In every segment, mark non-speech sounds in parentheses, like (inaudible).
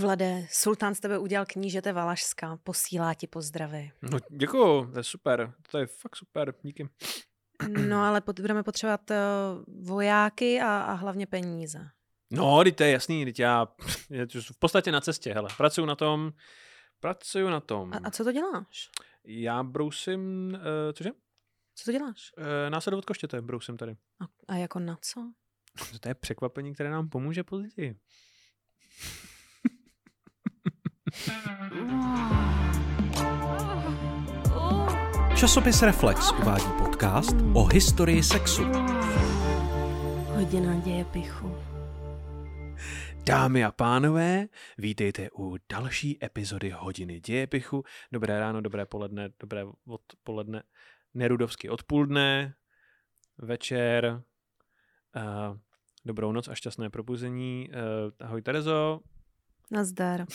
Vlade, sultán z tebe udělal knížete Valašská, posílá ti pozdravy. No, děkuju, to je super, to je fakt super, díky. No ale pot, budeme potřebovat uh, vojáky a, a hlavně peníze. No, teď to je jasný, teď já, (laughs) já v podstatě na cestě, hele, pracuju na tom, pracuju na tom. A, a co to děláš? Já brousím, uh, cože? Co to děláš? Uh, následovat koštěte, brousím tady. A, a jako na co? To je překvapení, které nám pomůže později. Časopis Reflex uvádí podcast o historii sexu. Hodina děje pichu. Dámy a pánové, vítejte u další epizody Hodiny dějepichu. Dobré ráno, dobré poledne, dobré odpoledne, nerudovsky odpoledne, večer, uh, dobrou noc a šťastné probuzení. Uh, ahoj Terezo. Nazdar.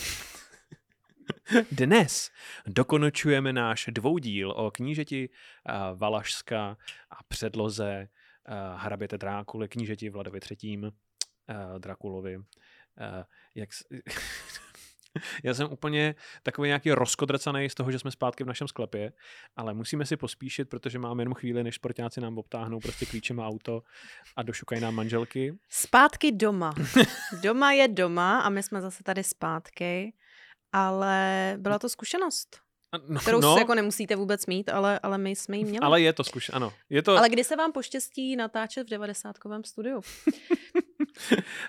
Dnes dokončujeme náš dvoudíl o knížeti uh, Valašska a předloze uh, hraběte Drákuly, knížeti Vladovi třetím, uh, Drakulovi. Jak. (laughs) Já jsem úplně takový nějaký rozkodrcaný z toho, že jsme zpátky v našem sklepě, ale musíme si pospíšit, protože máme jenom chvíli, než sportáci nám obtáhnou prostě klíčem auto a došukají nám manželky. Zpátky doma. Doma je doma a my jsme zase tady zpátky ale byla to zkušenost. No, kterou no, si jako nemusíte vůbec mít, ale, ale my jsme ji měli. Ale je to zkušenost, ano. Je to... Ale kdy se vám poštěstí natáčet v 90 studiu?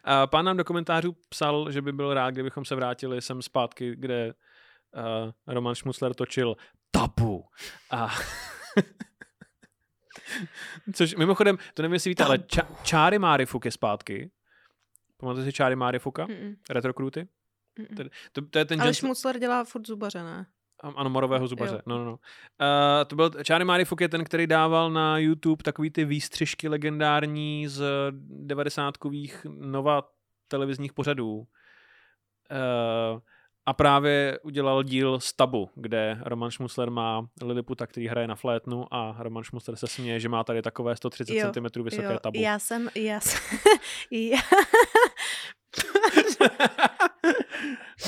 (laughs) Pán nám do komentářů psal, že by byl rád, kdybychom se vrátili sem zpátky, kde uh, Roman Šmucler točil Tabu. A... (laughs) Což mimochodem, to nevím, jestli víte, ale ča- Čáry Máry je zpátky. Pamatujete si Čáry Máry Fuka? Retro Kruty? To, to, to je ten Ale Schmutzler dělá furt zubaře, ne? Ano, morového zubaře. Jo. No, no, no. Uh, to byl Charlie Marifuk je ten, který dával na YouTube takový ty výstřižky legendární z devadesátkových nova televizních pořadů. Uh, a právě udělal díl z Tabu, kde Roman Schmusler má Liliputa, který hraje na flétnu a Roman Schmusler se směje, že má tady takové 130 jo, cm vysoké jo, tabu. Já jsem, já jsem, (laughs) já,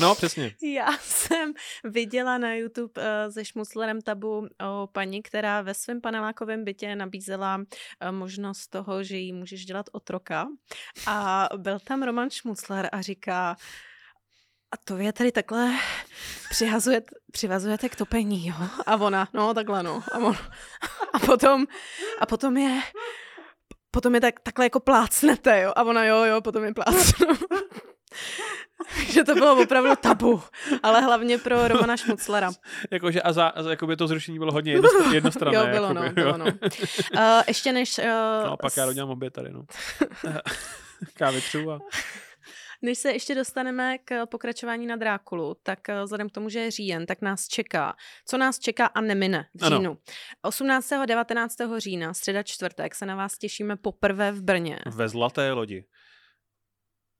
No, přesně. Já jsem viděla na YouTube uh, se Šmuclerem tabu o paní, která ve svém panelákovém bytě nabízela uh, možnost toho, že jí můžeš dělat otroka. A byl tam Roman Šmucler a říká, a to vy tady takhle přihazujete, přivazujete k topení, jo? A ona, no takhle, no. A, on, a potom, a potom je, potom je tak, takhle jako plácnete, jo? A ona, jo, jo, potom je plácnu. Takže to bylo opravdu tabu, ale hlavně pro Romana Šmuclera. jakože a, za, a jakoby to zrušení bylo hodně jednostranné. jednostranné jo, bylo jakoby, no, bylo no. Uh, ještě než... Uh, no, pak já dodělám obě tady, no. (laughs) Kávy třeba. Než se ještě dostaneme k pokračování na Drákulu, tak eh, vzhledem k tomu, že je říjen, tak nás čeká. Co nás čeká a nemine v říjnu? Ano. 18. 19. října, středa čtvrtek, se na vás těšíme poprvé v Brně. Ve Zlaté lodi.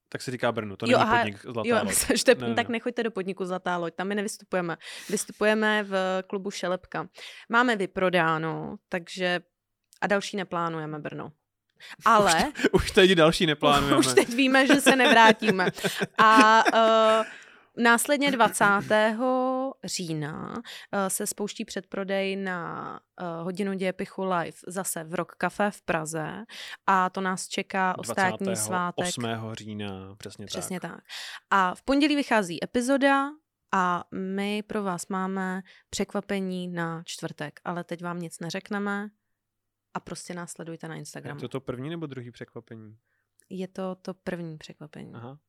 Tak se říká Brnu, to jo, není aha, podnik Zlatá jo, loď. (laughs) Že ne, tak nechoďte do podniku Zlatá loď, tam my nevystupujeme. Vystupujeme v klubu Šelepka. Máme vyprodáno, takže a další neplánujeme Brno. Ale... Už, (laughs) už teď další neplánujeme. Už teď víme, že se nevrátíme. A uh, (laughs) Následně 20. října eh, se spouští předprodej na eh, hodinu dějepichu live zase v Rock Café v Praze a to nás čeká ostatní svátek. 8. října, přesně, přesně tak. tak. A v pondělí vychází epizoda a my pro vás máme překvapení na čtvrtek, ale teď vám nic neřekneme a prostě následujte na Instagramu. Je to to první nebo druhý překvapení? Je to to první překvapení. Aha.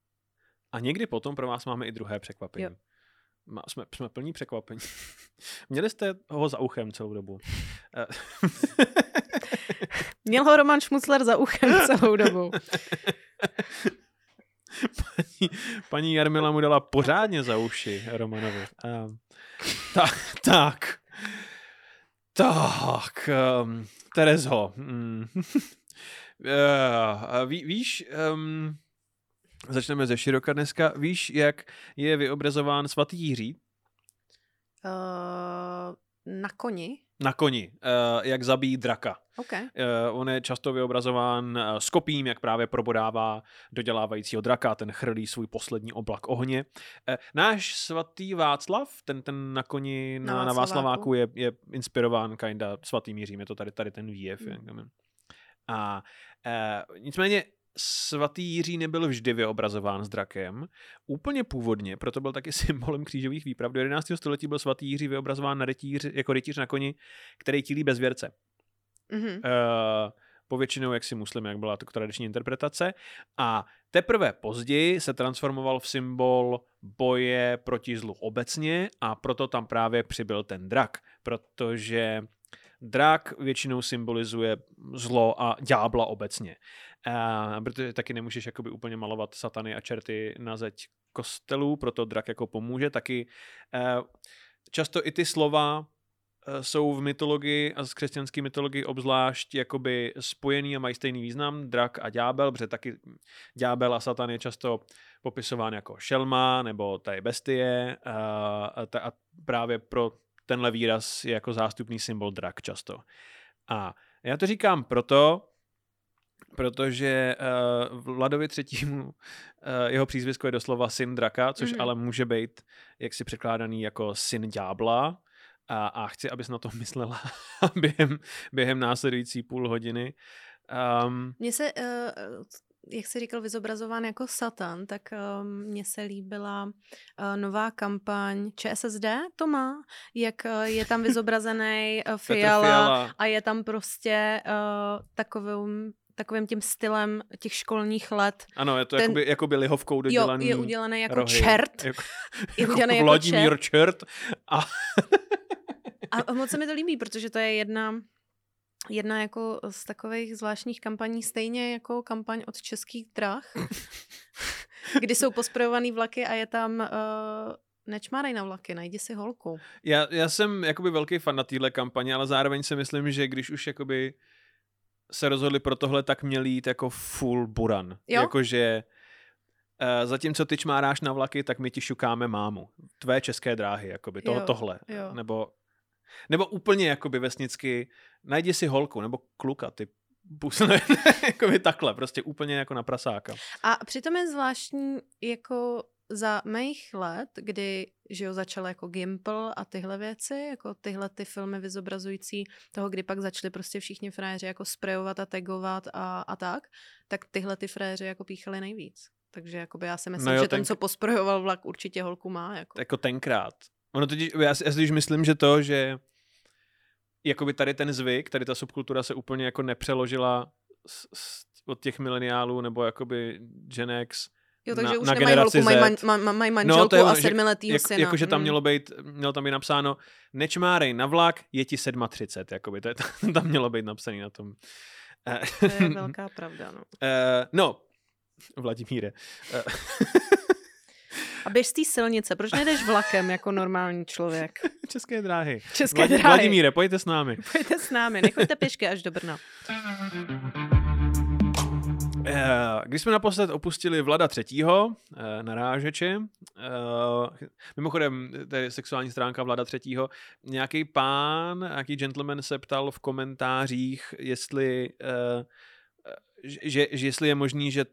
A někdy potom pro vás máme i druhé překvapení. Jo. Má, jsme, jsme plní překvapení. (laughs) Měli jste ho za uchem celou dobu. Eh. (laughs) Měl ho Roman Šmucler za uchem celou dobu. paní, paní Jarmila mu dala pořádně za uši Romanovi. Uh, tak, tak. Tak, um, Terezo. Mm. uh, (laughs) ví, víš, um, Začneme ze široka dneska. Víš, jak je vyobrazován svatý Jiří? Uh, na koni. na koni, uh, jak zabíjí draka. Okay. Uh, on je často vyobrazován uh, s kopím, jak právě probodává dodělávajícího draka, ten chrlí svůj poslední oblak ohně. Uh, náš svatý Václav, ten, ten na koni na, na, na Václaváku je, je inspirován kinda svatým Jiřím, je to tady, tady ten výjev. Hmm. A uh, nicméně svatý Jiří nebyl vždy vyobrazován s drakem. Úplně původně, proto byl taky (laughs) symbolem křížových výprav. Do 11. století byl svatý Jiří vyobrazován na rytíř, jako rytíř na koni, který tílí bez věrce. Mm-hmm. Uh, povětšinou jak si muslim, jak byla to tradiční interpretace. A teprve později se transformoval v symbol boje proti zlu obecně a proto tam právě přibyl ten drak, protože drak většinou symbolizuje zlo a ďábla obecně. Uh, protože taky nemůžeš jakoby úplně malovat satany a čerty na zeď kostelů, proto drak jako pomůže. Taky uh, často i ty slova eh, jsou v mytologii a z křesťanské mytologii obzvlášť jakoby spojený a mají stejný význam, drak a ďábel, protože taky ďábel a satan je často popisován jako šelma nebo tady bestie a, a, a právě pro tenhle výraz je jako zástupný symbol drak často. A já to říkám proto, protože uh, Vladovi třetímu uh, jeho přízvisko je doslova syn draka, což mm-hmm. ale může být jaksi překládaný jako syn ďábla a, a chci, abys na to (laughs) myslela během, během následující půl hodiny. Um, Mně se, uh, jak jsi říkal, vyzobrazován jako Satan, tak uh, mně se líbila uh, nová kampaň ČSSD, to má, jak uh, je tam (laughs) vyzobrazený uh, Fiala, Fiala a je tam prostě uh, takovým takovým tím stylem těch školních let. Ano, je to Ten, jakoby, jakoby lihovkou dodělaný Jo, je udělaný jako rohy. čert. Jako, je (laughs) udělaný jako Vladimír čert. čert. A... a moc se mi to líbí, protože to je jedna jedna jako z takových zvláštních kampaní, stejně jako kampaň od českých drah, (laughs) kdy jsou posprojovaný vlaky a je tam uh, nečmárej na vlaky, najdi si holku. Já, já jsem jakoby velký fan na téhle kampaně, ale zároveň si myslím, že když už jakoby se rozhodli pro tohle, tak měli jít jako full buran. Jakože uh, zatímco ty čmáráš na vlaky, tak my ti šukáme mámu. Tvé české dráhy, jakoby, toho, jo, tohle. Jo. Nebo, nebo úplně jakoby vesnicky, najdi si holku, nebo kluka, ty pusne, (laughs) jakoby takhle, prostě úplně jako na prasáka. A přitom je zvláštní, jako za mých let, kdy že jo, začal jako Gimple a tyhle věci, jako tyhle ty filmy vyzobrazující toho, kdy pak začali prostě všichni fréři jako sprejovat a tagovat a, a tak, tak tyhle ty fréři jako píchali nejvíc. Takže jakoby já si myslím, no jo, že ten, ten, co posprojoval vlak, určitě holku má. Jako, jako tenkrát. Ono totiž, já, já si myslím, že to, že jakoby tady ten zvyk, tady ta subkultura se úplně jako nepřeložila z, z, od těch mileniálů nebo jakoby Gen X Jo, takže na, už na nemají holku, mají, man, man, mají no, manželku no, to je, a sedmiletýho jak, syna. Jakože tam mm. mělo být, mělo tam být napsáno, nečmárej na vlak, je ti 37, jakoby, to je, (laughs) tam mělo být napsané na tom. To je (laughs) velká pravda, no. Uh, no, Vladimíre. Uh, a běž z té silnice, proč nejdeš vlakem jako normální člověk? (laughs) České dráhy. České Vlad, dráhy. Vladimíre, pojďte s námi. Pojďte s námi, nechoďte pěšky až do Brna. Eh, když jsme naposled opustili Vlada třetího, eh, narážeče, eh, mimochodem, to je sexuální stránka Vlada třetího, nějaký pán, nějaký gentleman se ptal v komentářích, jestli, že, že jestli je možný, že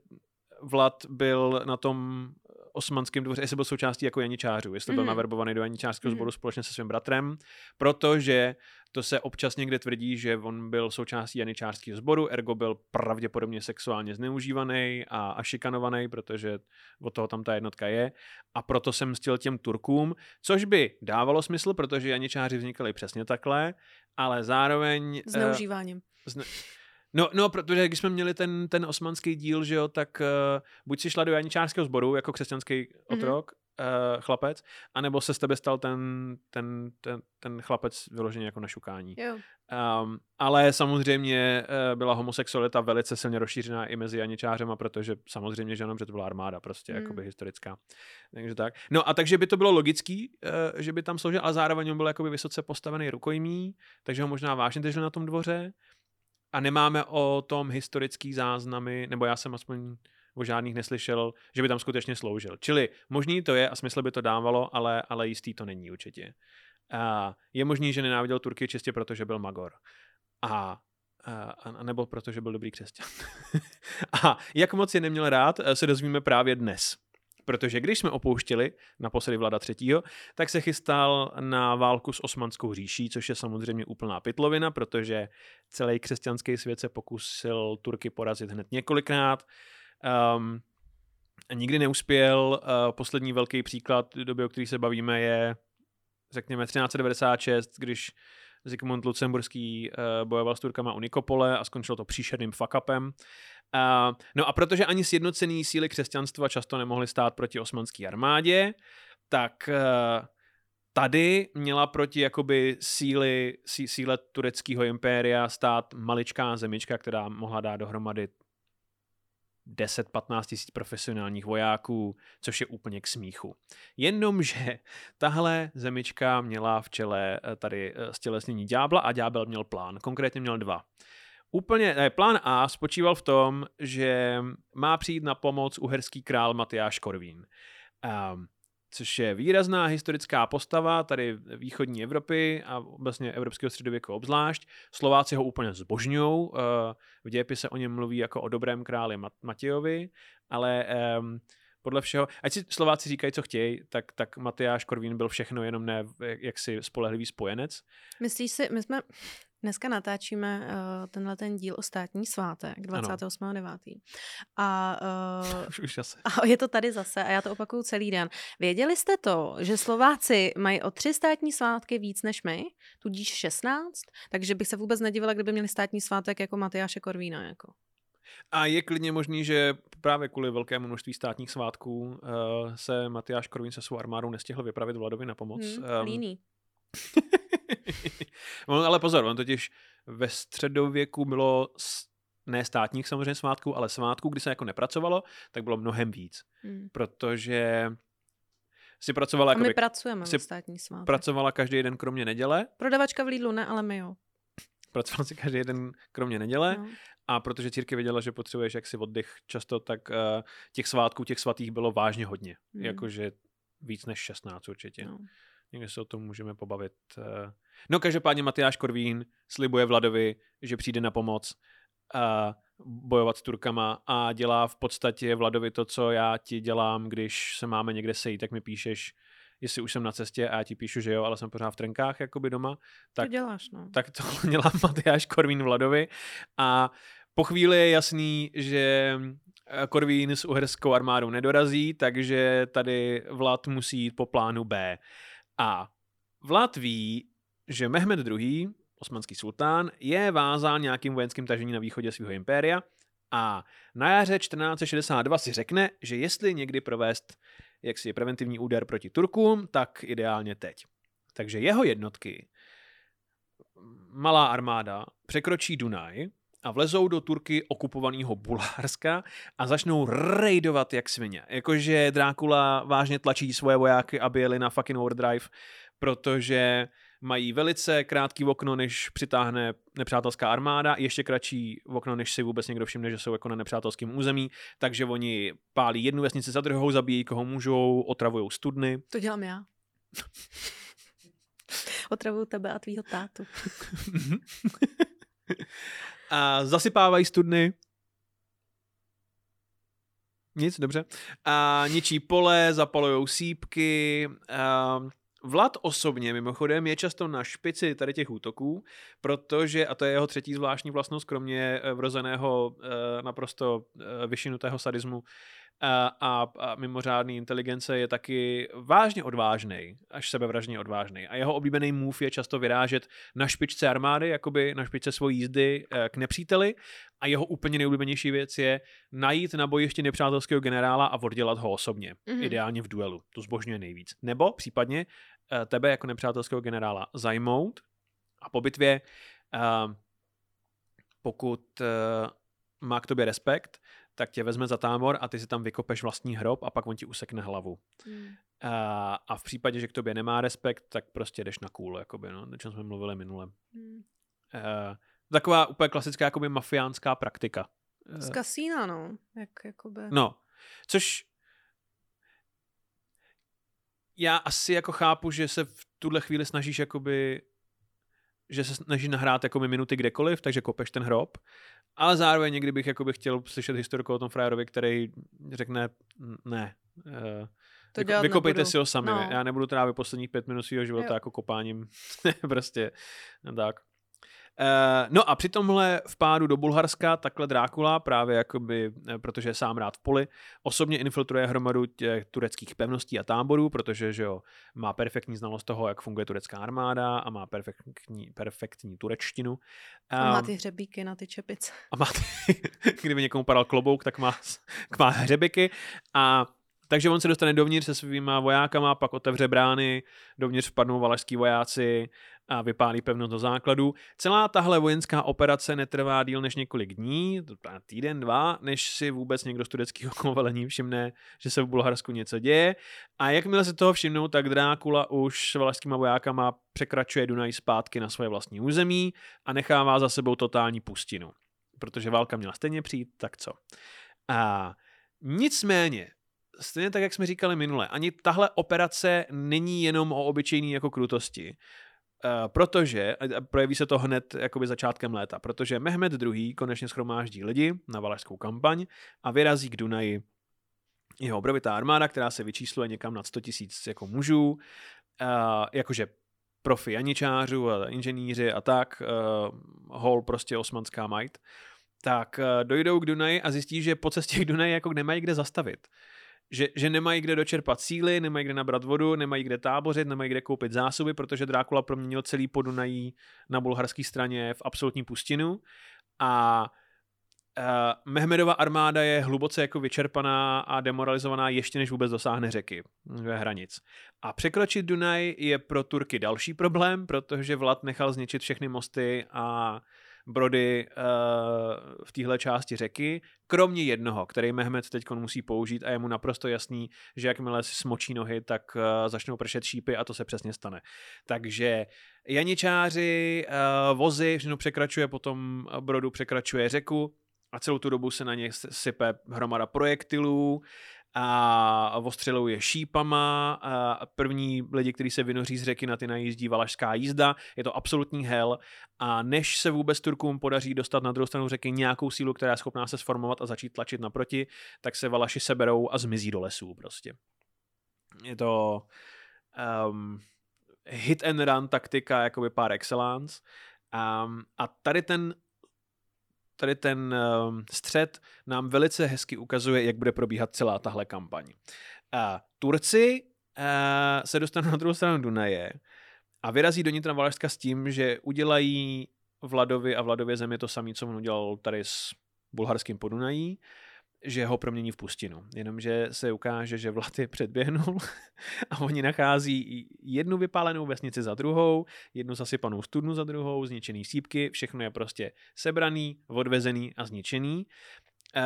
Vlad byl na tom osmanském dvoře, jestli byl součástí jako janičářů, jestli mm. byl mhm. naverbovaný do janičářského sboru mm. společně se svým bratrem, protože to se občas někde tvrdí, že on byl součástí janičářského sboru, ergo byl pravděpodobně sexuálně zneužívaný a, a šikanovaný, protože od toho tam ta jednotka je. A proto jsem stil těm Turkům, což by dávalo smysl, protože janičáři vznikali přesně takhle, ale zároveň... Eh, Zneužíváním. Uh, zne... No, no, protože když jsme měli ten, ten osmanský díl, že jo, tak uh, buď si šla do janičářského sboru jako křesťanský mm-hmm. Uh, chlapec, anebo se z tebe stal ten, ten, ten, ten chlapec vyložený jako na šukání. Jo. Um, ale samozřejmě uh, byla homosexualita velice silně rozšířená i mezi janičářema, protože samozřejmě, že ano, protože to byla armáda prostě, mm. jakoby historická. Takže tak. No a takže by to bylo logický, uh, že by tam sloužil, ale zároveň on byl jakoby vysoce postavený rukojmí, takže ho možná vážně drželi na tom dvoře a nemáme o tom historický záznamy, nebo já jsem aspoň o žádných neslyšel, že by tam skutečně sloužil. Čili možný to je a smysl by to dávalo, ale, ale jistý to není určitě. A je možný, že nenáviděl Turky čistě proto, že byl Magor. A a, a nebo protože byl dobrý křesťan. (laughs) a jak moc je neměl rád, se dozvíme právě dnes. Protože když jsme opouštěli naposledy Vlada třetího, tak se chystal na válku s osmanskou říší, což je samozřejmě úplná pitlovina, protože celý křesťanský svět se pokusil Turky porazit hned několikrát. Um, nikdy neuspěl. Uh, poslední velký příklad doby, o který se bavíme, je řekněme 1396, když Zikmund Lucemburský uh, bojoval s Turkama u Nikopole a skončilo to příšerným fuck-upem. Uh, no a protože ani sjednocený síly křesťanstva často nemohly stát proti osmanské armádě, tak uh, tady měla proti jakoby síly, sí, síle tureckého impéria stát maličká zemička, která mohla dát dohromady 10-15 tisíc profesionálních vojáků, což je úplně k smíchu. Jenomže tahle zemička měla v čele eh, tady eh, stělesnění ďábla a ďábel měl plán. Konkrétně měl dva. Úplně, ne, plán A spočíval v tom, že má přijít na pomoc uherský král Matyáš Korvín. Um, což je výrazná historická postava tady východní Evropy a vlastně evropského středověku obzvlášť. Slováci ho úplně zbožňují, eh, v dějepise o něm mluví jako o dobrém králi Matějovi, ale um, podle všeho, ať si Slováci říkají, co chtějí, tak, tak Matyáš Korvín byl všechno, jenom ne jaksi spolehlivý spojenec. Myslíš si, my jsme Dneska natáčíme uh, tenhle ten díl o státní svátek 28.9. A, uh, (laughs) Už zase. a je to tady zase a já to opakuju celý den. Věděli jste to, že Slováci mají o tři státní svátky víc než my, tudíž 16? Takže bych se vůbec nedivila, kdyby měli státní svátek jako Matyáše Korvína. Jako. A je klidně možný, že právě kvůli velkému množství státních svátků uh, se Matyáš Korvín se svou armádou nestihl vypravit Vladovi na pomoc. Hmm, um, (laughs) no, ale pozor, on totiž ve středověku bylo ne státních samozřejmě svátků, ale svátků, kdy se jako nepracovalo, tak bylo mnohem víc. Hmm. Protože si pracovala... A my pracujeme si státní svátky. Pracovala každý den kromě neděle. Prodavačka v Lidlu ne, ale my jo. Pracovala si každý den kromě neděle no. a protože církev věděla, že potřebuješ jaksi oddech často, tak uh, těch svátků, těch svatých bylo vážně hodně. Hmm. Jakože víc než 16 určitě. No. Někde se o tom můžeme pobavit. Uh, No každopádně Matyáš Korvín slibuje Vladovi, že přijde na pomoc a bojovat s Turkama a dělá v podstatě Vladovi to, co já ti dělám, když se máme někde sejít, tak mi píšeš, jestli už jsem na cestě a já ti píšu, že jo, ale jsem pořád v trenkách jakoby doma. Tak, to děláš, no. Tak to (laughs) dělá Matyáš Korvín Vladovi a po chvíli je jasný, že Korvín s uherskou armádou nedorazí, takže tady Vlad musí jít po plánu B. A Vlad ví, že Mehmed II., osmanský sultán, je vázán nějakým vojenským tažením na východě svého impéria a na jaře 1462 si řekne, že jestli někdy provést jaksi preventivní úder proti Turkům, tak ideálně teď. Takže jeho jednotky, malá armáda, překročí Dunaj a vlezou do Turky okupovaného Bulharska a začnou raidovat jak svině. Jakože Drákula vážně tlačí svoje vojáky, aby jeli na fucking overdrive, protože mají velice krátký okno, než přitáhne nepřátelská armáda, ještě kratší okno, než si vůbec někdo všimne, že jsou jako na nepřátelském území, takže oni pálí jednu vesnici za druhou, zabíjí koho můžou, otravují studny. To dělám já. (laughs) Otravuju tebe a tvýho tátu. (laughs) a zasypávají studny, nic, dobře. A ničí pole, zapalujou sípky, a Vlad osobně mimochodem je často na špici tady těch útoků, protože, a to je jeho třetí zvláštní vlastnost, kromě eh, vrozeného eh, naprosto eh, vyšinutého sadismu a, a, mimořádný inteligence, je taky vážně odvážný, až sebevražně odvážný. A jeho oblíbený move je často vyrážet na špičce armády, jakoby na špičce svojí jízdy k nepříteli. A jeho úplně nejoblíbenější věc je najít na bojišti nepřátelského generála a oddělat ho osobně. Mm-hmm. Ideálně v duelu. To zbožňuje nejvíc. Nebo případně Eh, tebe jako nepřátelského generála zajmout a po bitvě, eh, pokud eh, má k tobě respekt, tak tě vezme za támor a ty si tam vykopeš vlastní hrob a pak on ti usekne hlavu. Hmm. A, a v případě, že k tobě nemá respekt, tak prostě jdeš na kůl, jakoby, no, o čem jsme mluvili minule. Hmm. Uh, taková úplně klasická jakoby mafiánská praktika. Z kasína, no. Jak, jakoby. No, což já asi jako chápu, že se v tuhle chvíli snažíš jakoby že se snaží nahrát jako minuty kdekoliv, takže kopeš ten hrob, ale zároveň někdy bych jakoby chtěl slyšet historiku o tom frajerovi, který řekne ne, uh, to Vyko, vykopejte nebudu. si ho sami. No. Já nebudu trávit posledních pět minut svého života jo. jako kopáním. (laughs) prostě (laughs) tak. Uh, no a při tomhle vpádu do Bulharska takhle Drákula právě jakoby, eh, protože je sám rád v poli, osobně infiltruje hromadu těch tureckých pevností a táborů, protože že jo, má perfektní znalost toho, jak funguje turecká armáda a má perfektní, perfektní turečtinu. A má ehm, ty hřebíky na ty čepice. A má ty, (laughs) kdyby někomu padal klobouk, tak má, (laughs) má hřebíky a takže on se dostane dovnitř se svýma vojákama, pak otevře brány, dovnitř vpadnou valašský vojáci a vypálí pevnost do základu. Celá tahle vojenská operace netrvá díl než několik dní, týden, dva, než si vůbec někdo z tureckého (laughs) velení všimne, že se v Bulharsku něco děje. A jakmile se toho všimnou, tak Drákula už s valašskýma vojákama překračuje Dunaj zpátky na svoje vlastní území a nechává za sebou totální pustinu. Protože válka měla stejně přijít, tak co? A nicméně, stejně tak, jak jsme říkali minule, ani tahle operace není jenom o obyčejný jako krutosti. Uh, protože, a projeví se to hned jakoby začátkem léta, protože Mehmed II. konečně schromáždí lidi na valašskou kampaň a vyrazí k Dunaji jeho obrovitá armáda, která se vyčísluje někam nad 100 tisíc jako mužů, uh, jakože profi janičářů a inženýři a tak, uh, hol prostě osmanská might, tak dojdou k Dunaji a zjistí, že po cestě k Dunaji jako nemají kde zastavit že, že nemají kde dočerpat síly, nemají kde nabrat vodu, nemají kde tábořit, nemají kde koupit zásoby, protože Drákula proměnil celý Podunají na bulharské straně v absolutní pustinu a uh, Mehmedova armáda je hluboce jako vyčerpaná a demoralizovaná ještě než vůbec dosáhne řeky ve hranic. A překročit Dunaj je pro Turky další problém, protože Vlad nechal zničit všechny mosty a brody uh, v téhle části řeky, kromě jednoho, který Mehmet teď musí použít a je mu naprosto jasný, že jakmile si smočí nohy, tak uh, začnou pršet šípy a to se přesně stane. Takže janičáři, uh, vozy, všechno překračuje, potom brodu překračuje řeku, a celou tu dobu se na ně sype hromada projektilů a ostřeluje šípama. A první lidi, kteří se vynoří z řeky na ty najízdí valašská jízda. Je to absolutní hell. A než se vůbec Turkům podaří dostat na druhou stranu řeky nějakou sílu, která je schopná se sformovat a začít tlačit naproti, tak se Valaši seberou a zmizí do lesů prostě. Je to um, hit and run taktika jakoby par excellence. Um, a tady ten tady ten uh, střed nám velice hezky ukazuje, jak bude probíhat celá tahle kampaň. Uh, Turci uh, se dostanou na druhou stranu Dunaje a vyrazí do Nitra Valašska s tím, že udělají Vladovi a Vladově země to samé, co on udělal tady s bulharským Podunají že ho promění v pustinu. Jenomže se ukáže, že Vlad je předběhnul (laughs) a oni nachází jednu vypálenou vesnici za druhou, jednu zasypanou studnu za druhou, zničený sípky, všechno je prostě sebraný, odvezený a zničený. Uh,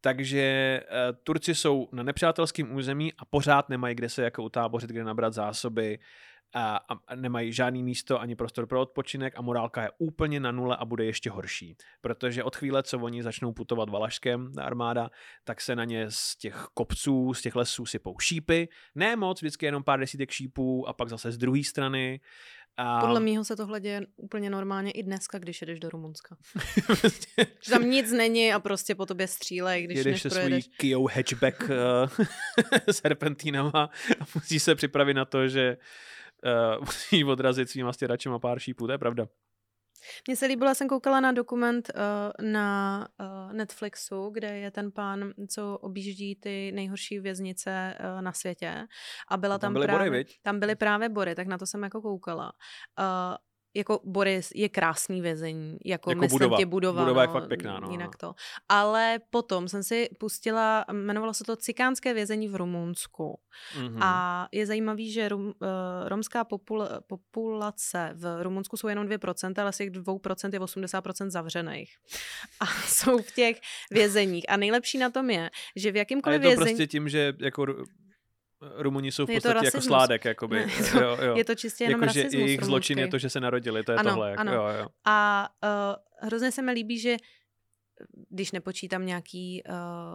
takže uh, Turci jsou na nepřátelském území a pořád nemají kde se jako utábořit, kde nabrat zásoby a, a nemají žádný místo ani prostor pro odpočinek a morálka je úplně na nule a bude ještě horší. Protože od chvíle, co oni začnou putovat valašskem, ta armáda, tak se na ně z těch kopců, z těch lesů sypou šípy. Ne moc, vždycky jenom pár desítek šípů a pak zase z druhé strany. A... Podle mého se tohle děje úplně normálně i dneska, když jedeš do Rumunska. (laughs) že tam nic není a prostě po tobě střílej, když jedeš se svojí Kia hatchback (laughs) uh, serpentínama a musíš se připravit na to, že uh, (laughs) musí odrazit svýma stěračem a pár šípů, to je pravda. Mně se líbilo, jsem koukala na dokument uh, na uh, Netflixu, kde je ten pán, co objíždí ty nejhorší věznice uh, na světě. A byla tam, tam byly právě, bory, Tam byly právě bory, tak na to jsem jako koukala. Uh, jako Boris je krásný vězení, jako, jako myslím budova. tě budova. Budova je no, fakt pěkná, no. Jinak to. Ale potom jsem si pustila, jmenovalo se to Cikánské vězení v Rumunsku. Mm-hmm. A je zajímavý, že rum, uh, romská popul, populace v Rumunsku jsou jenom 2%, ale z těch 2% je 80% zavřených. A (laughs) jsou v těch vězeních. A nejlepší na tom je, že v jakýmkoliv vězení... A je to vězení... prostě tím, že jako Rumuni jsou v podstatě jako sládek, jakoby. Ne, je, to, jo, jo. je to čistě jenom jako, rasismus že jejich zločin je to, že se narodili, to je ano, tohle. Ano. Jo, jo. A uh, hrozně se mi líbí, že když nepočítám nějaký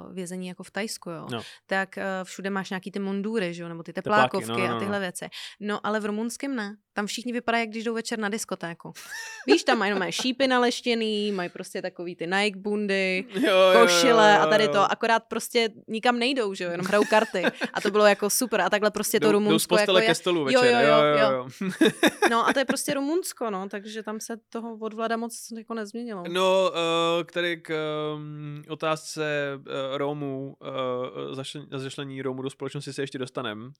uh, vězení jako v Tajsku, jo, No. tak uh, všude máš nějaký ty mundury, že jo, nebo ty Tepláky, teplákovky no, no, a no, tyhle no. věci. No, ale v rumunském ne. Tam všichni vypadají, jak když jdou večer na diskotéku. (laughs) Víš, tam mají, mají šípy naleštěný, mají prostě takový ty Nike bundy, (laughs) Jo, jo, košile jo, a tady jo. to, akorát prostě nikam nejdou, že jo, jenom hrajou karty. A to bylo jako super. A takhle prostě to Jdou- Rumunsko jako je, ke stolu Jo, večer. jo, jo, jo, jo. (laughs) No a to je prostě Rumunsko, no, takže tam se toho od vlada moc jako nezměnilo. No, uh, který k um, otázce uh, Romů, uh, zašle, zašlení Romů do společnosti se ještě dostanem.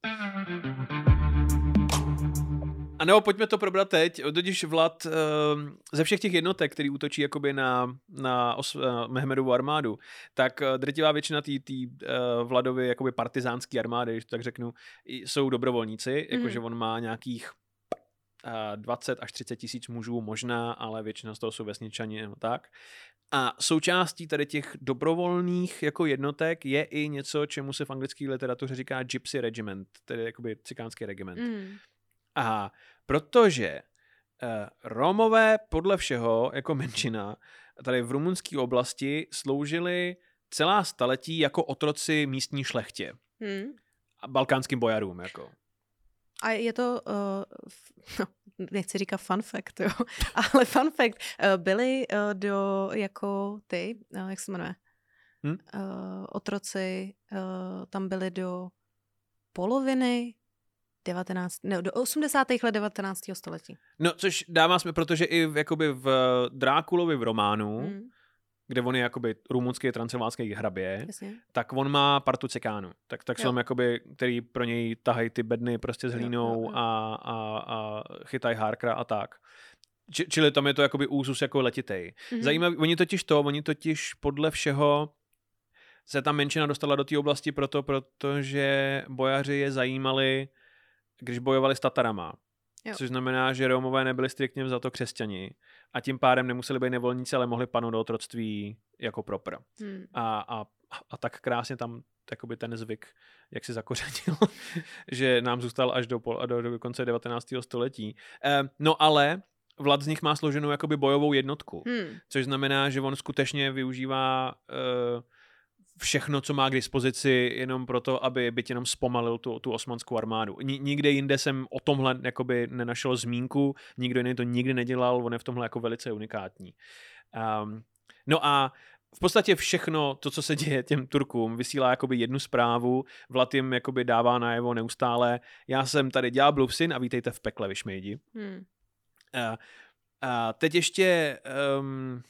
A nebo pojďme to probrat teď, totiž Vlad uh, ze všech těch jednotek, který útočí jakoby na, na, os, na Mehmedovu armádu, tak uh, drtivá většina té uh, Vladovy jakoby partizánské armády, když to tak řeknu, jsou dobrovolníci, Mhm. jakože on má nějakých uh, 20 až 30 tisíc mužů možná, ale většina z toho jsou vesničani nebo tak. A součástí tady těch dobrovolných jako jednotek je i něco, čemu se v anglické literatuře říká Gypsy Regiment, tedy jakoby cikánský regiment. Mm. A protože uh, Romové podle všeho jako menšina tady v rumunské oblasti sloužili celá staletí jako otroci místní šlechtě Mm. a balkánským bojarům. Jako. A je to, uh, (laughs) no, nechci říkat fun fact, jo, (laughs) ale fun fact, uh, byli uh, do, jako ty, uh, jak se jmenuje, Hm? uh, otroci, uh, tam byli do poloviny 19, ne, do 80. let 19. století. No, což dává jsme, protože i v, jakoby v Drákulovi v románu, hmm. Kde on je jakoby rumunský transylvánský hrabě, jasně. tak on má partu cikánů. Tak, tak jsou jakoby, který pro něj tahají ty bedny prostě s hlínou jo, jo. A, a, a chytají hárkra a tak. Či, čili tam je to jakoby úzus jako letitej. Mhm. Zajímavý, oni totiž to, oni totiž podle všeho se ta menšina dostala do té oblasti proto, protože bojaři je zajímali, když bojovali s Tatarama. Jo. Což znamená, že Romové nebyli striktně za to křesťani a tím pádem nemuseli být nevolníci, ale mohli panout do otroctví jako propr. Mm. A, a, a tak krásně tam jakoby ten zvyk, jak si zakořenil, (laughs) že nám zůstal až do, pol, do, do konce 19. století. Eh, no ale Vlad z nich má složenou jakoby bojovou jednotku, Hmm. což znamená, že on skutečně využívá eh, všechno, co má k dispozici, jenom proto, aby byť jenom zpomalil tu, tu osmanskou armádu. Ni, nikde jinde jsem o tomhle jakoby nenašel zmínku, nikdo jiný to nikdy nedělal, on je v tomhle jako velice unikátní. Um, no a v podstatě všechno to, co se děje těm Turkům, vysílá jakoby jednu zprávu, Vlad jim jakoby dává najevo neustále, já jsem tady ďáblův syn a vítejte v pekle, vyšmejdi. Hmm. A, a teď ještě um,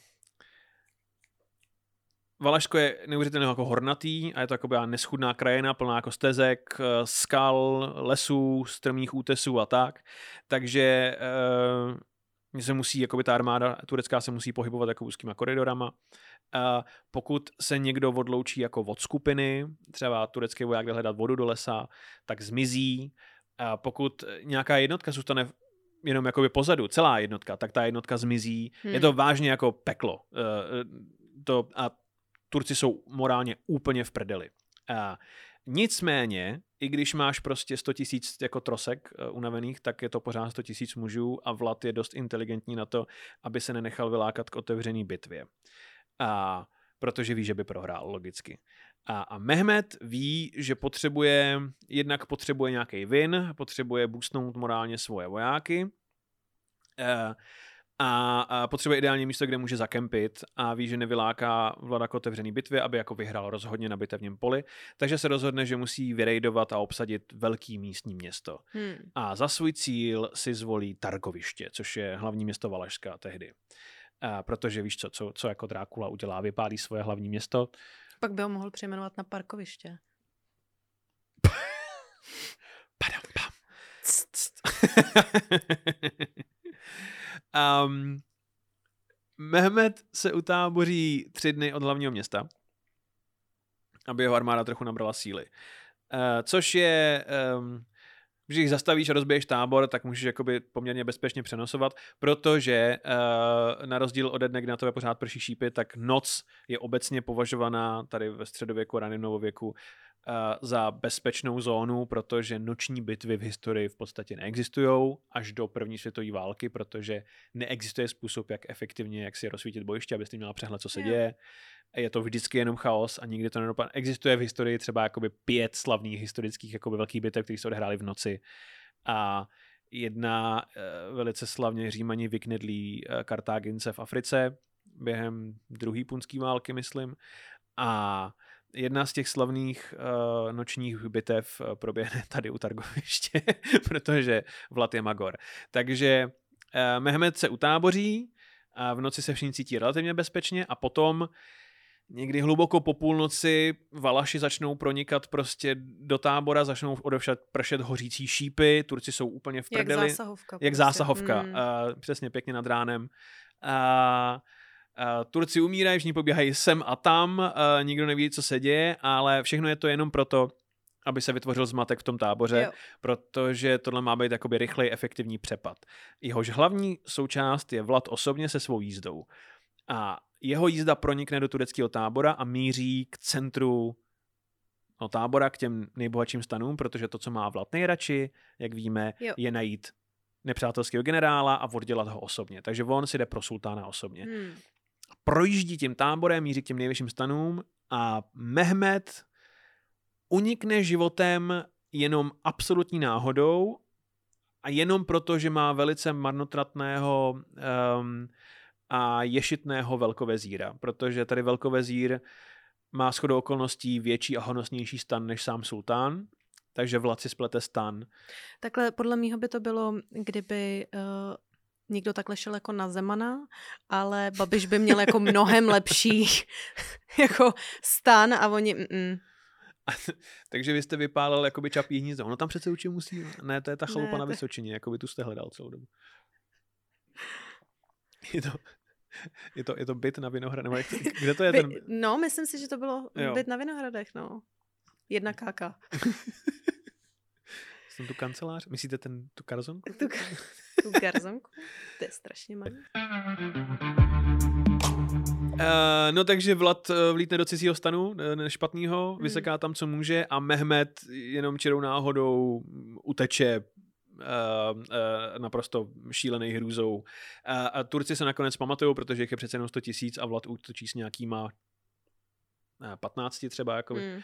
Valašsko je neuvěřitelně jako hornatý a je to jako neschudná krajina, plná jako stezek, eh, skal, lesů, strmých útesů a tak. Takže uh, se musí, jakoby ta armáda turecká se musí pohybovat jako úzkýma koridorama. Uh, pokud se někdo odloučí jako od skupiny, třeba turecký voják jde hledat vodu do lesa, tak zmizí. A pokud nějaká jednotka zůstane jenom jakoby pozadu, celá jednotka, tak ta jednotka zmizí. Hmm. Je to vážně jako peklo. Uh, to, a Turci jsou morálně úplně v prdeli. A nicméně, i když máš prostě 100 tisíc jako trosek uh, unavených, tak je to pořád 100 tisíc mužů a Vlad je dost inteligentní na to, aby se nenechal vylákat k otevřený bitvě. A protože ví, že by prohrál, logicky. A, a Mehmet ví, že potřebuje, jednak potřebuje nějaký vin, potřebuje boostnout morálně svoje vojáky, Uh, a, a potřebuje ideální místo, kde může zakempit a ví, že nevyláká vlada k otevřený bitvě, aby jako vyhrál rozhodně na bitevním poli, takže se rozhodne, že musí vyrejdovat a obsadit velký místní město. Hmm. A za svůj cíl si zvolí Targoviště, což je hlavní město Valašska tehdy. A protože víš co, co, co jako Drákula udělá, vypálí svoje hlavní město. Pak by ho mohl přejmenovat na parkoviště. (laughs) Padam, pam. (laughs) um, Mehmet se utáboří tři dny od hlavního města, aby jeho armáda trochu nabrala síly. Uh, což je, um, když jich zastavíš a rozbiješ tábor, tak můžeš jakoby poměrně bezpečně přenosovat, protože uh, na rozdíl ode dne, kdy na tebe pořád prší šípy, tak noc je obecně považovaná tady ve středověku, raném novověku za bezpečnou zónu, protože noční bitvy v historii v podstatě neexistují až do první světové války, protože neexistuje způsob, jak efektivně jak si rozsvítit bojiště, abyste měla přehled, co se yeah. děje. Je to vždycky jenom chaos a nikdy to nedopadne. Existuje v historii třeba jakoby pět slavných historických jakoby velkých bitev, které se odehrály v noci. A jedna uh, velice slavně římaní vyknedlí uh, Kartágince v Africe během druhé punské války, myslím. A jedna z těch slavných uh, nočních bitev uh, proběhne (laughs) tady u Targoviště, (laughs) protože Vlad je Magor. Takže uh, Mehmed se utáboří, a v noci se všichni cítí relativně bezpečně a potom někdy hluboko po půlnoci Valaši začnou pronikat prostě do tábora, začnou odevšat pršet hořící šípy, Turci jsou úplně v prdeli. Jak zásahovka. Jak prostě. zásahovka, mm. uh, přesně pěkně nad ránem. Uh, Uh, Turci umírají, všichni pobíhají sem a tam, uh, nikdo neví, co se děje, ale všechno je to jenom proto, aby se vytvořil zmatek v tom táboře, jo. protože tohle má být jakoby rychlej, efektivní přepad. Jehož hlavní součást je Vlad osobně se svou jízdou. A jeho jízda pronikne do tureckého tábora a míří k centru no, tábora, k těm nejbohatším stanům, protože to, co má Vlad nejradši, jak víme, jo. je najít nepřátelského generála a oddělat ho osobně. Takže on si jde pro sultána osobně. Hmm projíždí tím táborem, míří k těm nejvyšším stanům a Mehmet unikne životem jenom absolutní náhodou a jenom proto, že má velice marnotratného um, a ješitného velkovezíra, protože tady velkovezír má shodou okolností větší a honosnější stan než sám sultán, takže Vlad si splete stan. Takhle podle mého by to bylo, kdyby uh, někdo takhle šel jako na Zemana, ale Babiš by měl jako mnohem lepší (laughs) jako stan a oni... Mm-mm. Takže vy jste vypálil jakoby čapí hnízdo. No tam přece určitě musí. Ne, to je ta chalupa ne, na Vysočině, jako by tu jste hledal celou dobu. Je to, (laughs) je to, je to byt na Vinohradech, kde to je ten... No, myslím si, že to bylo jo. byt na Vinohradech, no. Jedna káka. (laughs) Jsem tu kancelář? Myslíte ten, tu karzonku? Tu, tu garzonku? To je strašně malý. Uh, no takže Vlad uh, vlítne do cizího stanu, uh, špatného, hmm. vyseká tam, co může a Mehmet jenom čirou náhodou uteče uh, uh, naprosto šílený hrůzou. Uh, a Turci se nakonec pamatují, protože jich je přece jenom 100 tisíc a Vlad útočí s nějakýma 15 třeba, jako hmm.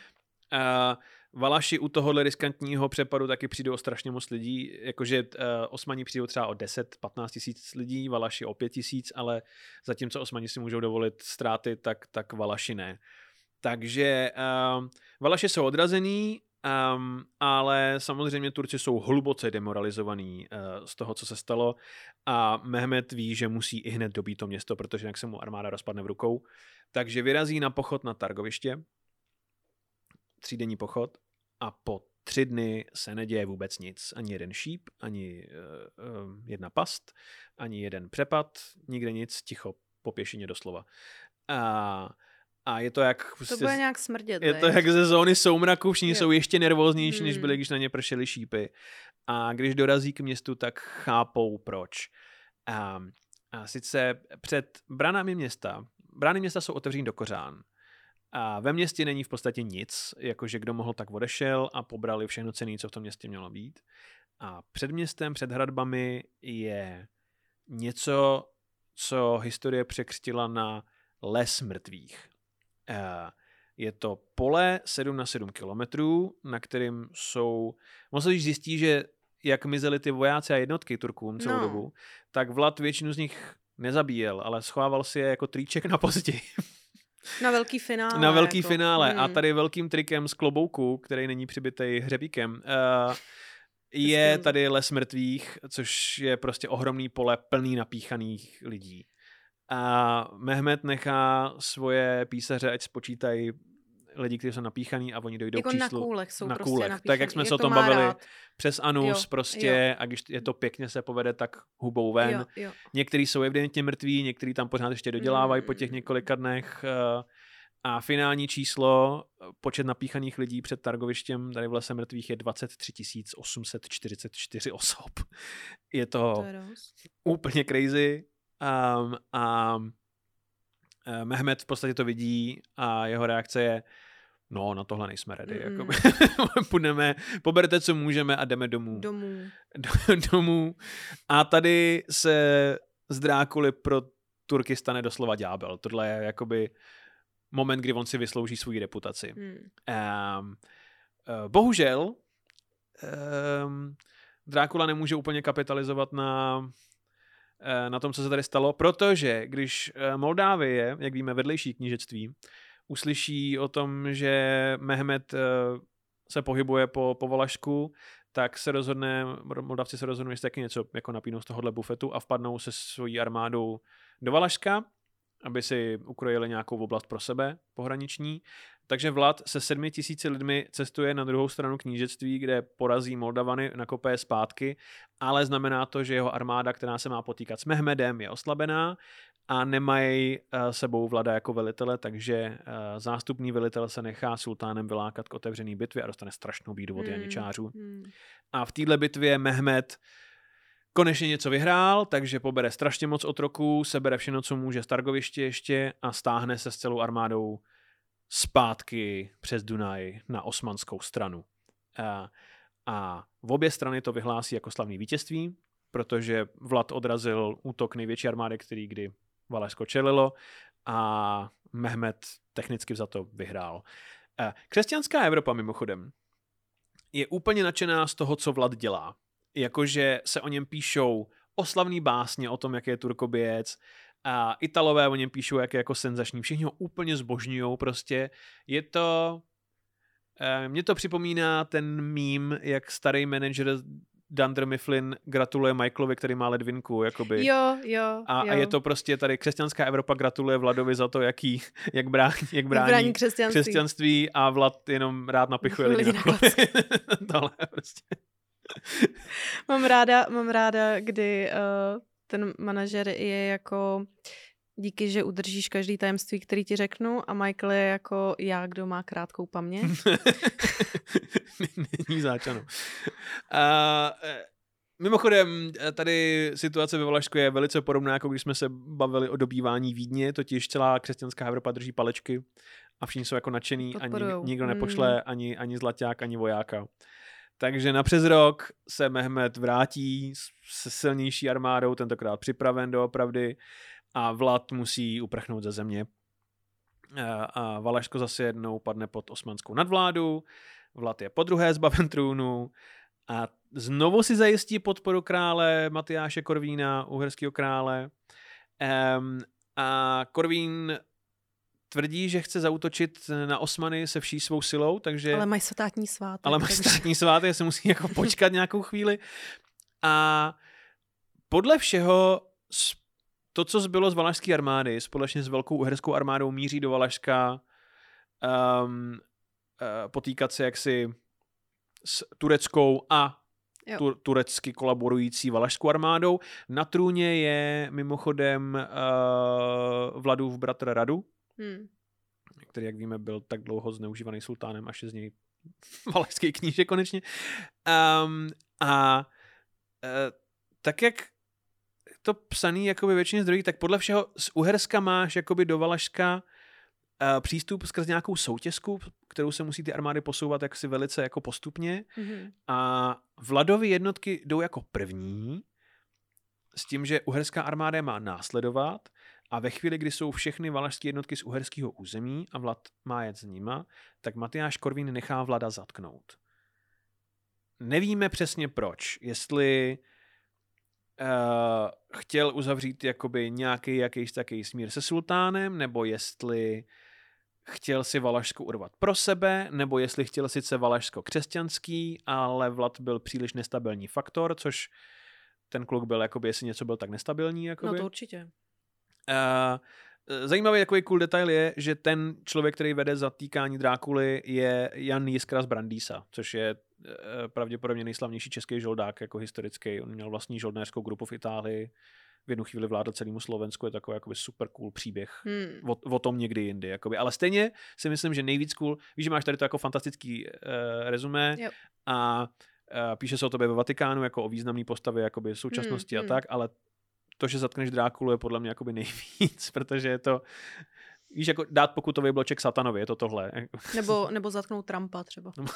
Valaši u tohohle riskantního přepadu taky přijdou strašně moc lidí, jakože uh, Osmani přijdou třeba o 10-15 tisíc lidí, Valaši o 5 tisíc, ale zatímco Osmani si můžou dovolit ztráty, tak, tak Valaši ne. Takže uh, Valaši jsou odrazený, um, ale samozřejmě Turci jsou hluboce demoralizovaní uh, z toho, co se stalo a Mehmet ví, že musí i hned dobít to město, protože jinak se mu armáda rozpadne v rukou. Takže vyrazí na pochod na Targoviště, třídenní pochod a po tři dny se neděje vůbec nic. Ani jeden šíp, ani uh, uh, jedna past, ani jeden přepad, nikde nic, ticho po pěšině doslova. A, a je to jak... To bude nějak smrdět. Je to jak ze zóny soumraku, všichni jsou ještě nervóznější, hmm. než byli, když na ně pršely šípy. A když dorazí k městu, tak chápou proč. A, a sice před branami města, brány města jsou otevřený do kořán. A ve městě není v podstatě nic, jakože kdo mohl, tak odešel a pobrali všechno cený, co v tom městě mělo být. A před městem, před hradbami je něco, co historie překřtila na les mrtvých. Je to pole 7 na 7 kilometrů, na kterým jsou... Musíš zjistit, že jak mizeli ty vojáci a jednotky Turkům celou no. dobu, tak Vlad většinu z nich nezabíjel, ale schovával si je jako triček na později. Na velký finále. Na velký jako. finále. Hmm. A tady velkým trikem z klobouku, který není přibitej hřebíkem, uh, je tady les mrtvých, což je prostě ohromný pole plný napíchaných lidí. A Mehmet nechá svoje písaře, ať spočítají lidi, kteří jsou napíchaný a oni dojdou jako k číslu. na kůlech jsou na prostě kůlech. Napíchaný. Tak jak jsme je se o tom bavili rád. přes anus jo, prostě jo. a když je to pěkně se povede, tak hubou ven. Jo, jo. Některý jsou evidentně mrtví, některý tam pořád ještě dodělávají mm. po těch několika dnech. Eh, a finální číslo, počet napíchaných lidí před targovištěm tady v lese mrtvých je 23 844 osob. Je to, to je úplně crazy. Um, a uh, Mehmet v podstatě to vidí a jeho reakce je no, na tohle nejsme ready. Mm-mm. (laughs) Jakoby. Půjdeme, poberte, co můžeme a jdeme domů. Domů. (laughs) do, domů. A tady se z Drákuly pro Turky stane doslova ďábel. Tohle je jakoby moment, kdy on si vyslouží svou reputaci. Hmm. Um, bohužel um, Drákula nemůže úplně kapitalizovat na eh, na tom, co se tady stalo, protože když eh, Moldávie, jak víme, vedlejší knížectví, uslyší o tom, že Mehmet eh, se pohybuje po, po tak se rozhodne, Moldavci se rozhodnou, že taky něco jako napínou z tohohle bufetu a vpadnou se svojí armádou do Valašska, aby si ukrojili nějakou oblast pro sebe pohraniční. Takže Vlad se sedmi tisíci lidmi cestuje na druhou stranu knížectví, kde porazí Moldavany, nakope je zpátky, ale znamená to, že jeho armáda, která se má potýkat s Mehmedem, je oslabená a nemají uh, sebou Vlada jako velitele, takže uh, zástupný velitel se nechá sultánem vylákat k otevřený bitvě a dostane strašnou bídu od Hmm, janičářů. hmm. A v téhle bitvě Mehmed konečně něco vyhrál, takže pobere strašně moc otroků, sebere všechno, co může z Targoviště ještě a stáhne se s celou armádou zpátky přes Dunaj na osmanskou stranu. A, a v obě strany to vyhlásí jako slavný vítězství, protože Vlad odrazil útok největší armády, který kdy Valašsko čelilo a Mehmed technicky za to vyhrál. Křesťanská Evropa mimochodem je úplně nadšená z toho, co Vlad dělá. Jakože se o něm píšou oslavný básně o tom, jak je turkoběc, a Italové o něm píšou, jak je jako senzační. Všichni ho úplně zbožňují prostě. Je to... Eh, Mně to připomíná ten mím, jak starý manažer Dunder Mifflin gratuluje Michaelovi, který má ledvinku, jakoby. Jo, jo, A, jo. a je to prostě tady křesťanská Evropa gratuluje Vladovi za to, jaký, jak brání, jak brání, brání křesťanství. křesťanství a Vlad jenom rád napichuje lidi Lidi na. (laughs) Tohle prostě. Mám ráda, mám ráda, kdy uh, ten manažer je jako díky, že udržíš každý tajemství, který ti řeknu a Michael je jako já, kdo má krátkou paměť. (laughs) Není záčano. A, e, mimochodem, e, tady situace ve Valašsku je velice podobná, jako když jsme se bavili o dobývání Vídně, totiž celá křesťanská Evropa drží palečky a všichni jsou jako nadšený a Podporujou. nikdo Mm. nepošle ani, ani zlaťák, ani vojáka. Takže na přes rok se Mehmet vrátí se silnější armádou, tentokrát připraven doopravdy a Vlad musí uprchnout ze země. A- A Valašsko zase jednou padne pod osmanskou nadvládu, Vlad je po druhé zbaven trůnu a znovu si zajistí podporu krále Matyáše Korvína, uherského krále. A Korvín tvrdí, že chce zautočit na Osmany se vší svou silou, takže... Ale mají státní svátek. Ale mají státní svátek, se musí jako počkat nějakou chvíli. A podle všeho to, co zbylo z Valašské armády, společně s velkou uherskou armádou míří do Valašska um, uh, potýkat se jaksi s tureckou a tu, turecky kolaborující valašskou armádou. Na trůně je mimochodem uh, Vladův bratr Radu, Hmm. který, jak víme, byl tak dlouho zneužívaný sultánem, až je z něj (laughs) valašský kníže konečně. Um, a uh, tak jak to psaný jako ve většině zdrojí, tak podle všeho z Uherska máš jakoby do Valašska uh, přístup skrz nějakou soutězku, kterou se musí ty armády posouvat jaksi velice jako postupně. Mhm. A Vladovy jednotky jdou jako první, s tím, že uherská armáda má následovat a ve chvíli, kdy jsou všechny valašské jednotky z uherského území a Vlad má jet s nima, tak Matyáš Korvín nechá Vlada zatknout. Nevíme přesně proč, jestli uh, chtěl uzavřít jakoby nějaký jakýž taký smír se sultánem, nebo jestli chtěl si Valašsko urvat pro sebe, nebo jestli chtěl sice Valašsko křesťanský, ale Vlad byl příliš nestabilní faktor, což ten kluk byl, jakoby, jestli něco byl tak nestabilní. No Jakoby. to určitě. Uh, zajímavý takový cool detail je, že ten člověk, který vede zatýkání Drákuly, je Jan Jiskra z Brandýsa, což je uh, pravděpodobně nejslavnější český žoldák jako historický. On měl vlastní žoldnéřskou grupu v Itálii, v jednu chvíli vládl celému Slovensku, je takový jakoby super cool příběh Hmm. o, o tom někdy jindy. Jakoby. Ale stejně si myslím, že nejvíc cool, víš, že máš tady to jako fantastický uh, rezumé Jo. a uh, píše se o tobě ve Vatikánu jako o významné postavě jakoby současnosti Hmm, a hmm. tak, ale to, že zatkneš Drákulu je podle mě jakoby nejvíc, (laughs) protože je to Víš, jako dát pokutový bloček satanovi, je to tohle. (laughs) Nebo, nebo zatknout Trumpa třeba. Nebo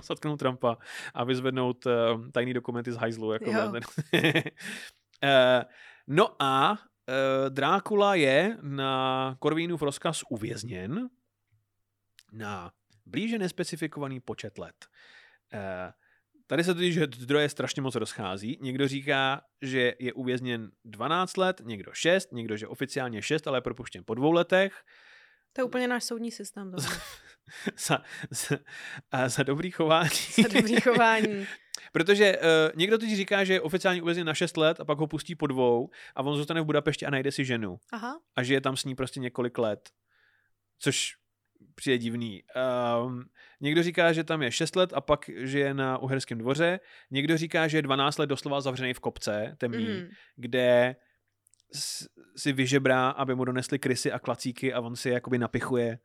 (laughs) zatknout Trumpa a vyzvednout uh, tajný dokumenty z hajzlu. Jako uh, no a uh, Drákula je na Korvínův rozkaz uvězněn na blíže nespecifikovaný počet let. Uh, Tady se totiž zdroje strašně moc rozchází. Někdo říká, že je uvězněn 12 let, někdo 6, někdo, že oficiálně 6, ale je propuštěn po dvou letech. To je úplně náš soudní systém. (laughs) za, za, a za dobrý chování. Za dobrý chování. (laughs) Protože uh, někdo teď říká, že je oficiálně uvězněn na 6 let a pak ho pustí po dvou a on zůstane v Budapešti a najde si ženu. Aha. A žije tam s ní prostě několik let. Což přijde divný. Um, někdo říká, že tam je 6 let a pak žije na Uherském dvoře. Někdo říká, že je 12 let doslova zavřený v kopce temný, mm. Kde si vyžebrá, aby mu donesli krysy a klacíky a on si je jakoby napichuje.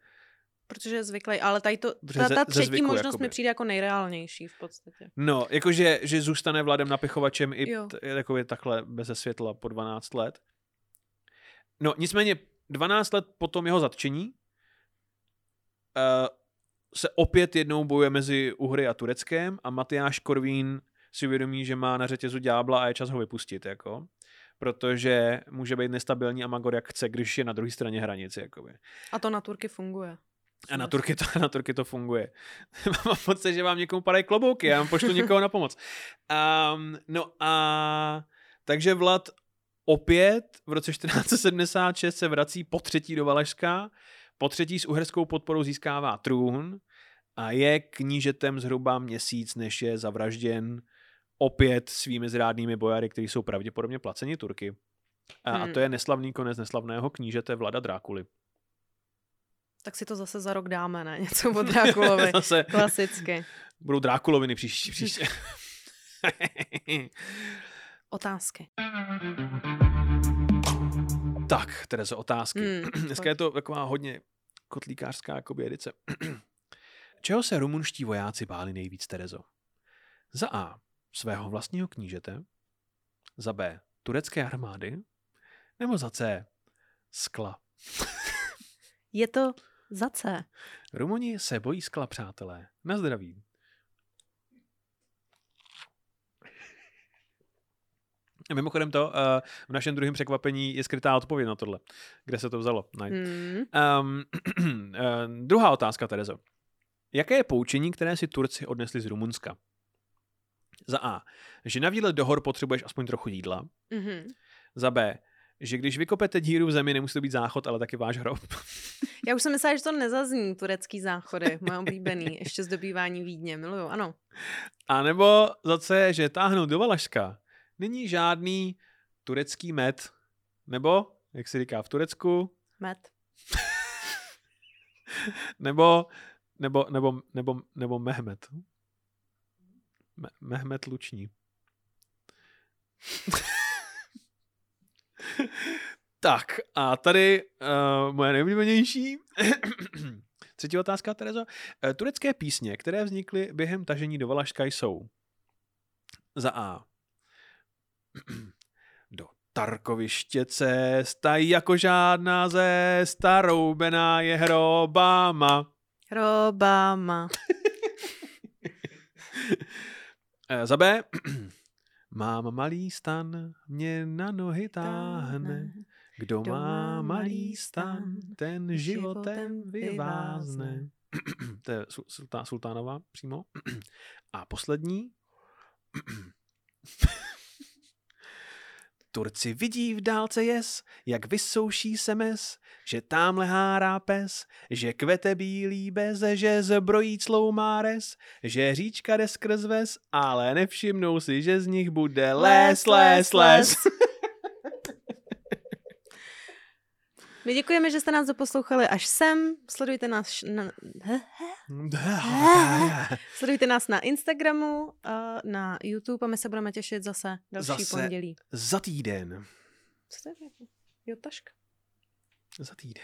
Protože je zvyklý, ale tady to, ta, ta třetí zvyku, možnost jakoby. mi přijde jako nejreálnější v podstatě. No, jakože že zůstane Vladem napichovačem i t- jakoby takhle bez světla po 12 let. No, nicméně 12 let po tom jeho zatčení se opět jednou bojuje mezi Uhry a Tureckem a Matyáš Korvín si uvědomí, že má na řetězu ďábla a je čas ho vypustit, jako. Protože může být nestabilní a Magor jak chce, když je na druhé straně hranice, jakoby. A to na Turky funguje. A na Turky to, (laughs) na Turky to funguje. (laughs) Mám pocit, že vám někomu padají klobouky, já vám pošlu někoho na pomoc. Um, no a takže Vlad opět v roce 1476 se vrací po třetí do Valašska, po třetí s uherskou podporou získává trůn a je knížetem zhruba měsíc, než je zavražděn opět svými zrádnými bojary, kteří jsou pravděpodobně placeni Turky. A, a Hmm. to je neslavný konec neslavného knížete Vlada Drákuly. Tak si to zase za rok dáme, ne? (laughs) Něco o Drákulovi. (laughs) Zase Klasicky. budou Drákuloviny příští, příště. (laughs) Otázky. Tak, Terezo, otázky. Hmm, (clears throat) Dneska je to taková hodně kotlíkářská jakoby edice. (clears throat) Čeho se rumunští vojáci báli nejvíc, Terezo? Za A. Svého vlastního knížete. Za B. Turecké armády. Nebo za C. Skla. Je to za C. Rumuni se bojí skla, přátelé. Na zdraví. Mimochodem to, uh, v našem druhém překvapení je skrytá odpověď na tohle. Kde se to vzalo? Hmm. Um, uh, (clears throat) druhá otázka, Terezo. Jaké je poučení, které si Turci odnesli z Rumunska? Za A. Že na výlet do hor potřebuješ aspoň trochu jídla. Mhm. Za B. Že když vykopete díru v zemi, nemusí to být záchod, ale taky váš hrob. (laughs) Já už jsem myslela, že to nezazní, turecký záchody, moje oblíbený, ještě z dobývání Vídně, miluju, ano. A nebo za C, že táhnout do Valašska není žádný turecký med. Nebo, jak se říká v Turecku, Met. (laughs) nebo, nebo, nebo, nebo, nebo Mehmet. Me- Mehmet Luční. (laughs) tak, a tady uh, moje nejoblíbenější. (clears throat) Třetí otázka, Terezo. Eh, Turecké písně, které vznikly během tažení do Valašska, jsou za A. (clears throat) Do Tarkoviště cesta jako žádná zesta, roubená je hrobama. Robama. (laughs) Eh, Za B. (clears throat) Mám malý stan, mě na nohy táhne. Kdo má malý stan, ten životem vyvázne. (clears throat) to je Su- sultá, Sultánova přímo. A poslední. Turci vidí v dálce jes, jak vysouší se mes, že tamhle hárá pes, že kvete bílý beze, že zbrojí clou má res, že říčka jde skrz ves, ale nevšimnou si, že z nich bude les, les, les. My děkujeme, že jste nás doposlouchali až sem. Sledujte nás na, sledujte nás na Instagramu, a na YouTube a my se budeme těšit zase další Zase. pondělí. Za týden. Co to je? Jo, taška. Za týden.